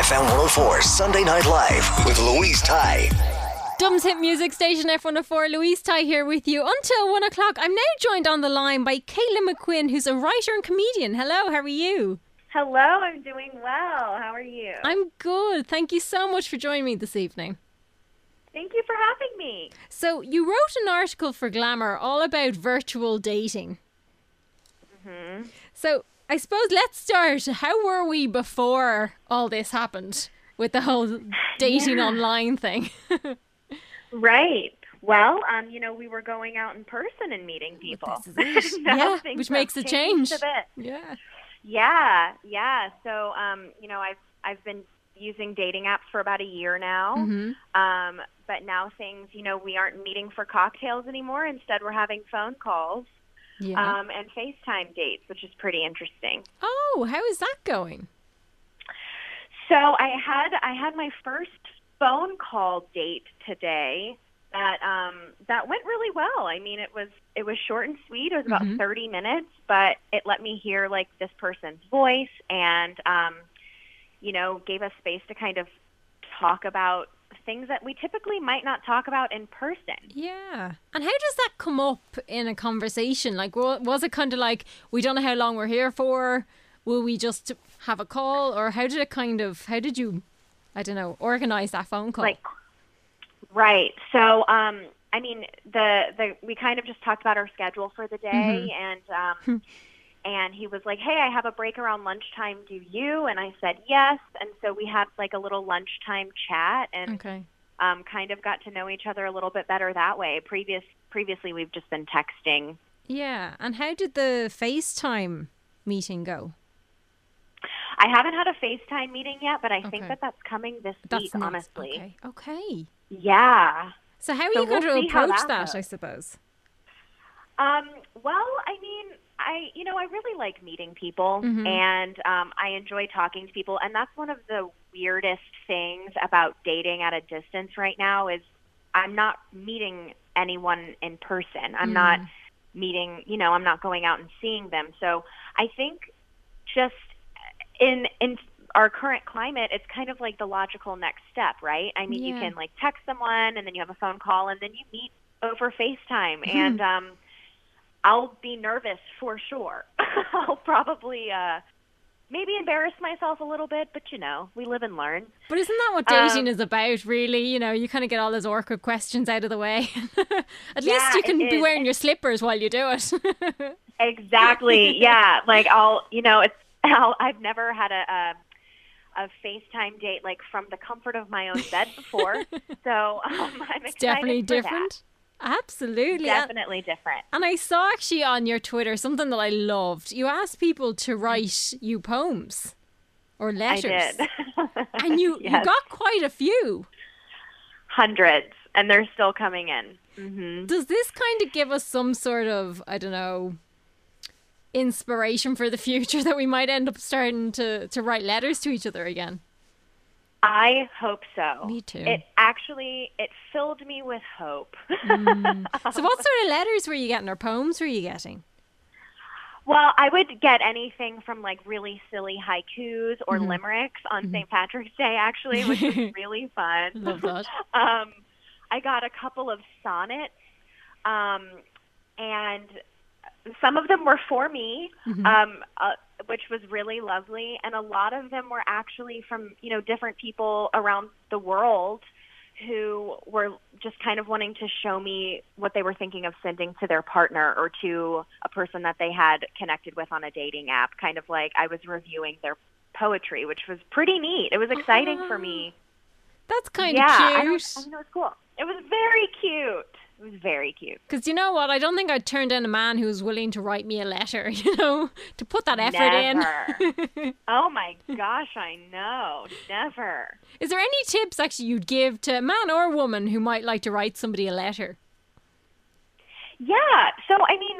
FM 104 Sunday Night Live with Louise Ty. Dubs Hit Music Station F104, Louise Ty here with you until one o'clock. I'm now joined on the line by Caitlin McQuinn, who's a writer and comedian. Hello, how are you? Hello, I'm doing well. How are you? I'm good. Thank you so much for joining me this evening. Thank you for having me. So, you wrote an article for Glamour all about virtual dating. hmm So, I suppose let's start. How were we before all this happened with the whole dating Yeah. online thing? Right. Well, um, you know, we were going out in person and meeting people. This is it. Now yeah, which makes a change. a bit. Yeah. Yeah, yeah. So, um, you know, I've I've been using dating apps for about a year now. Mhm. Um, but now things, you know, we aren't meeting for cocktails anymore. Instead, we're having phone calls Yeah. um, and FaceTime dates, which is pretty interesting. oh, how is that going? So I had I had my first phone call date today that um that went really well. I mean it was it was short and sweet. It was about Mhm. 30 minutes, but it let me hear like this person's voice and um you know, gave us space to kind of talk about things that we typically might not talk about in person. Yeah. And how does that come up in a conversation? Like, wa- was it kind of like, we don't know how long we're here for? Will we just have a call? Or how did it kind of, how did you, I don't know, organize that phone call? Like Right. So, um, I mean, the the we kind of just talked about our schedule for the day, Mhm. and um, and he was like, "Hey, I have a break around lunchtime. Do you?" And I said yes, and so we had like a little lunchtime chat, and okay. um, kind of got to know each other a little bit better that way. Previous previously, we've just been texting. Yeah. And how did the FaceTime meeting go? I haven't had a FaceTime meeting yet, but I think that that's coming this That's week. next. Honestly, Okay. Okay. yeah. So how are So you going we'll to approach that that. I suppose? Um, well, I you know I really like meeting people, Mhm. and um, I enjoy talking to people, and that's one of the weirdest things about dating at a distance right now is I'm not meeting anyone in person. I'm not meeting, you know, I'm not going out and seeing them. So I think just in in our current climate, it's kind of like the logical next step, right? I mean, you can like text someone and then you have a phone call and then you meet over FaceTime and um I'll be nervous for sure. I'll probably uh maybe embarrass myself a little bit, but you know, we live and learn. But isn't that what dating Um, is about, really? You know, you kind of get all those awkward questions out of the way. At Yeah, least you can be is. wearing your slippers while you do it. Exactly. yeah. Like I'll, you know, it's I'll, I've never had a, a a FaceTime date like from the comfort of my own bed before. so um, I'm it's excited definitely for that. Absolutely. Definitely different. And I saw actually on your Twitter something that I loved. You asked people to write you poems or letters. I did. And you, you got quite a few. hundreds, and they're still coming in. hmm Does this kind of give us some sort of, I don't know, inspiration for the future that we might end up starting to, to write letters to each other again? I hope so. Me too. It actually it filled me with hope. So, what sort of letters were you getting or poems were you getting? Well, I would get anything from like really silly haikus or Mm-hmm. limericks on St. Patrick's Day, actually, which was really fun. Love that. um, I got a couple of sonnets, um, and some of them were for me. Mm-hmm. Um, uh, which was really lovely. And a lot of them were actually from, you know, different people around the world who were just kind of wanting to show me what they were thinking of sending to their partner or to a person that they had connected with on a dating app. Kind of like I was reviewing their poetry, which was pretty neat. It was exciting for me. That's kind of I, cute. don't- I know it's cool. It was very cute. It was very cute. Because you know what? I don't think I'd turn down a man who's willing to write me a letter, you know, to put that effort Never. in. oh my gosh, I know. Never. Is there any tips actually you'd give to a man or a woman who might like to write somebody a letter? Yeah. So I mean,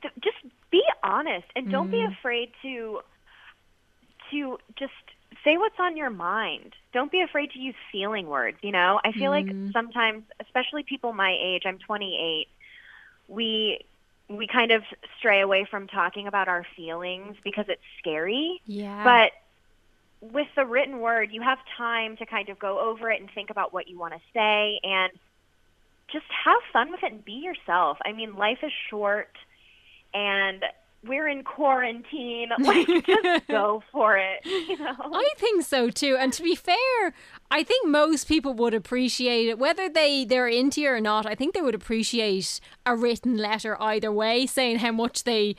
th- just be honest and don't be mm. afraid to to just say what's on your mind. Don't be afraid to use feeling words, you know? I feel like mm-hmm. sometimes, especially people my age, I'm 28, we we kind of stray away from talking about our feelings because it's scary. Yeah. But with the written word, you have time to kind of go over it and think about what you want to say and just have fun with it and be yourself. I mean, life is short and we're in quarantine. Like, just go for it, you know? I think so too. And to be fair, I think most people would appreciate it, whether they they're into you or not. I think they would appreciate a written letter either way, saying how much they,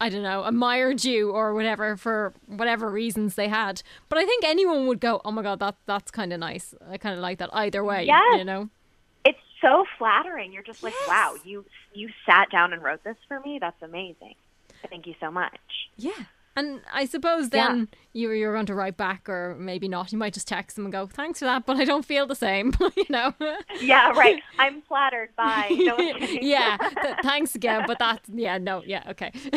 I don't know, admired you or whatever for whatever reasons they had. But I think anyone would go, "Oh my god, that that's kind of nice." I kind of like that either way. Yes. You know. It's so flattering. You're just like, wow, you you sat down and wrote this for me. That's amazing. Thank you so much. Yeah. And I suppose then you you're going to write back, or maybe not. You might just text them and go, "Thanks for that," but I don't feel the same. you know. Yeah, right. I'm flattered by. No, yeah, th- thanks again. But that, yeah, no, yeah, okay.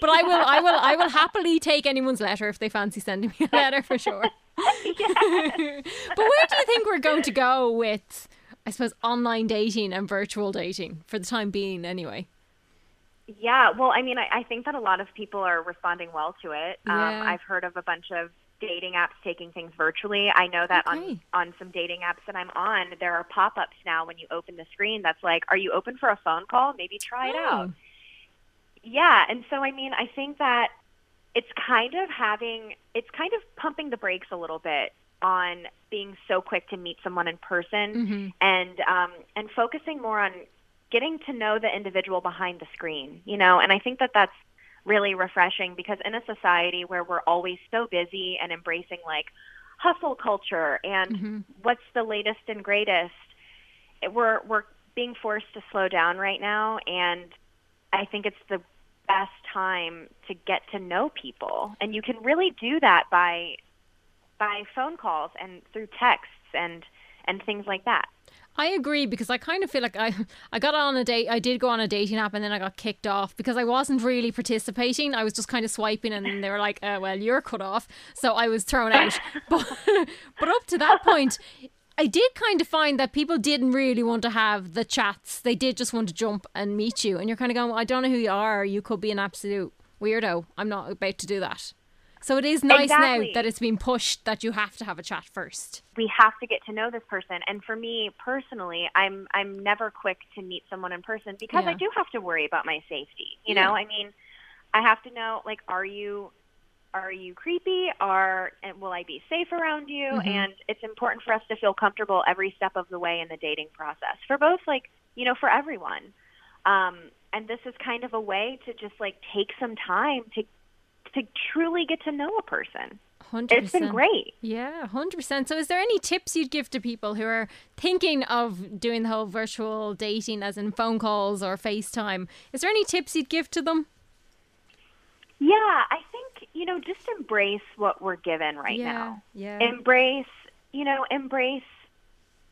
but I will, I will, I will happily take anyone's letter if they fancy sending me a letter for sure. but where do you think we're going to go with, I suppose, online dating and virtual dating for the time being, anyway? Yeah, well, I mean, I, I think that a lot of people are responding well to it. Yeah. Um, I've heard of a bunch of dating apps taking things virtually. I know that Okay. on on some dating apps that I'm on, there are pop-ups now when you open the screen that's like, "Are you open for a phone call? Maybe try it Oh. out." Yeah, and so I mean, I think that it's kind of having it's kind of pumping the brakes a little bit on being so quick to meet someone in person and um and focusing more on getting to know the individual behind the screen, you know? And I think that that's really refreshing because in a society where we're always so busy and embracing like hustle culture and mm-hmm. what's the latest and greatest, we're we're being forced to slow down right now and I think it's the best time to get to know people. And you can really do that by by phone calls and through texts and and things like that. I agree because I kind of feel like I I got on a date I did go on a dating app and then I got kicked off because I wasn't really participating. I was just kind of swiping and they were like, uh, "Well, you're cut off," so I was thrown out. but but up to that point. I did kind of find that people didn't really want to have the chats. They did just want to jump and meet you. And you're kind of going, well, I don't know who you are. You could be an absolute weirdo. I'm not about to do that. So it is nice Exactly. now that it's been pushed that you have to have a chat first. we have to get to know this person. And for me personally i'm i'm never quick to meet someone in person because i do have to worry about my safety you know? I mean i have to know like are you are you creepy? Are and will i be safe around you? And it's important for us to feel comfortable every step of the way in the dating process for both like you know for everyone. Um and this is kind of a way to just like take some time to to truly get to know a person 100%. it's been great Yeah, hundred percent. So, is there any tips you'd give to people who are thinking of doing the whole virtual dating, as in phone calls or FaceTime? Is there any tips you'd give to them? Yeah, I think, you know, just embrace what we're given right yeah, now. yeah, Embrace, you know, embrace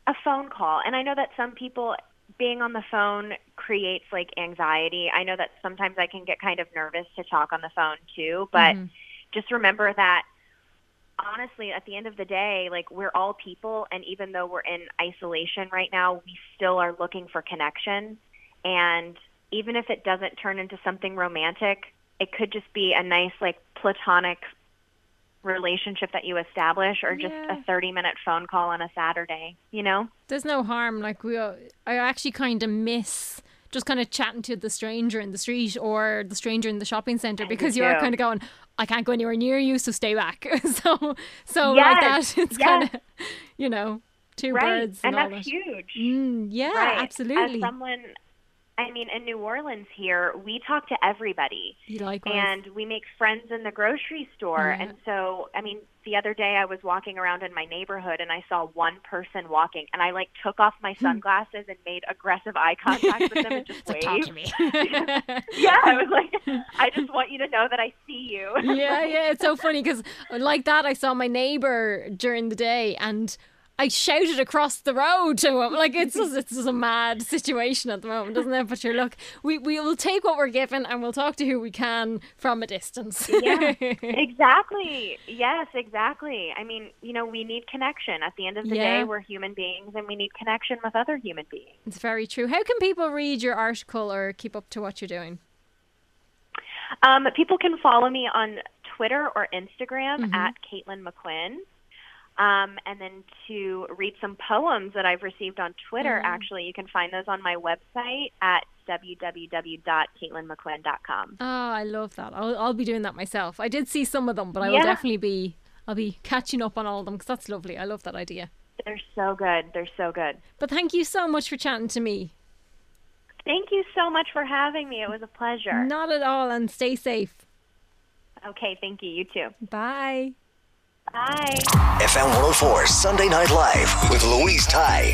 a phone call. And I know that some people being on the phone creates like anxiety. I know that sometimes I can get kind of nervous to talk on the phone too, but mm-hmm. just remember that honestly at the end of the day like we're all people and even though we're in isolation right now we still are looking for connection and even if it doesn't turn into something romantic it could just be a nice like platonic relationship that you establish or just Yeah. a 30 minute phone call on a saturday you know There's no harm. Like we, I actually kind of miss just kind of chatting to the stranger in the street or the stranger in the shopping center because you're kind of going, I can't go anywhere near you, so stay back. so so Yes, like that, it's yes. kind of you know two right, birds and all that's that. huge. Mm, yeah, right. absolutely. As someone, I mean, in New Orleans here, we talk to everybody. likewise. and we make friends in the grocery store. Yeah. And so, I mean, the other day I was walking around in my neighborhood and I saw one person walking, and I like took off my hmm. sunglasses and made aggressive eye contact with them and just It's like, talk waved. to me. Yeah, I was like, I just want you to know that I see you. yeah, yeah, it's so funny because uh, like that, I saw my neighbor during the day and. I shouted across the road to him. Like it's just it's just a mad situation at the moment, doesn't it? But sure, look, we we will take what we're given and we'll talk to who we can from a distance. yeah, exactly. Yes, exactly. I mean, you know, we need connection. At the end of the Yeah. day, we're human beings and we need connection with other human beings. It's very true. How can people read your article or keep up to what you're doing? Um, people can follow me on Twitter or Instagram at Caitlin McQuinn. Um, and then to read some poems that I've received on Twitter, actually, you can find those on my website at www.caitlinmcquinn.com. Oh, I love that. I'll I'll be doing that myself. I did see some of them, but I will Yeah. definitely be I'll be catching up on all of them because that's lovely. I love that idea. They're so good. They're so good. But thank you so much for chatting to me. Thank you so much for having me. It was a pleasure. Not at all, and stay safe. Okay, thank you. You too. Bye. FM 104 Sunday Night Live with Louise Ty.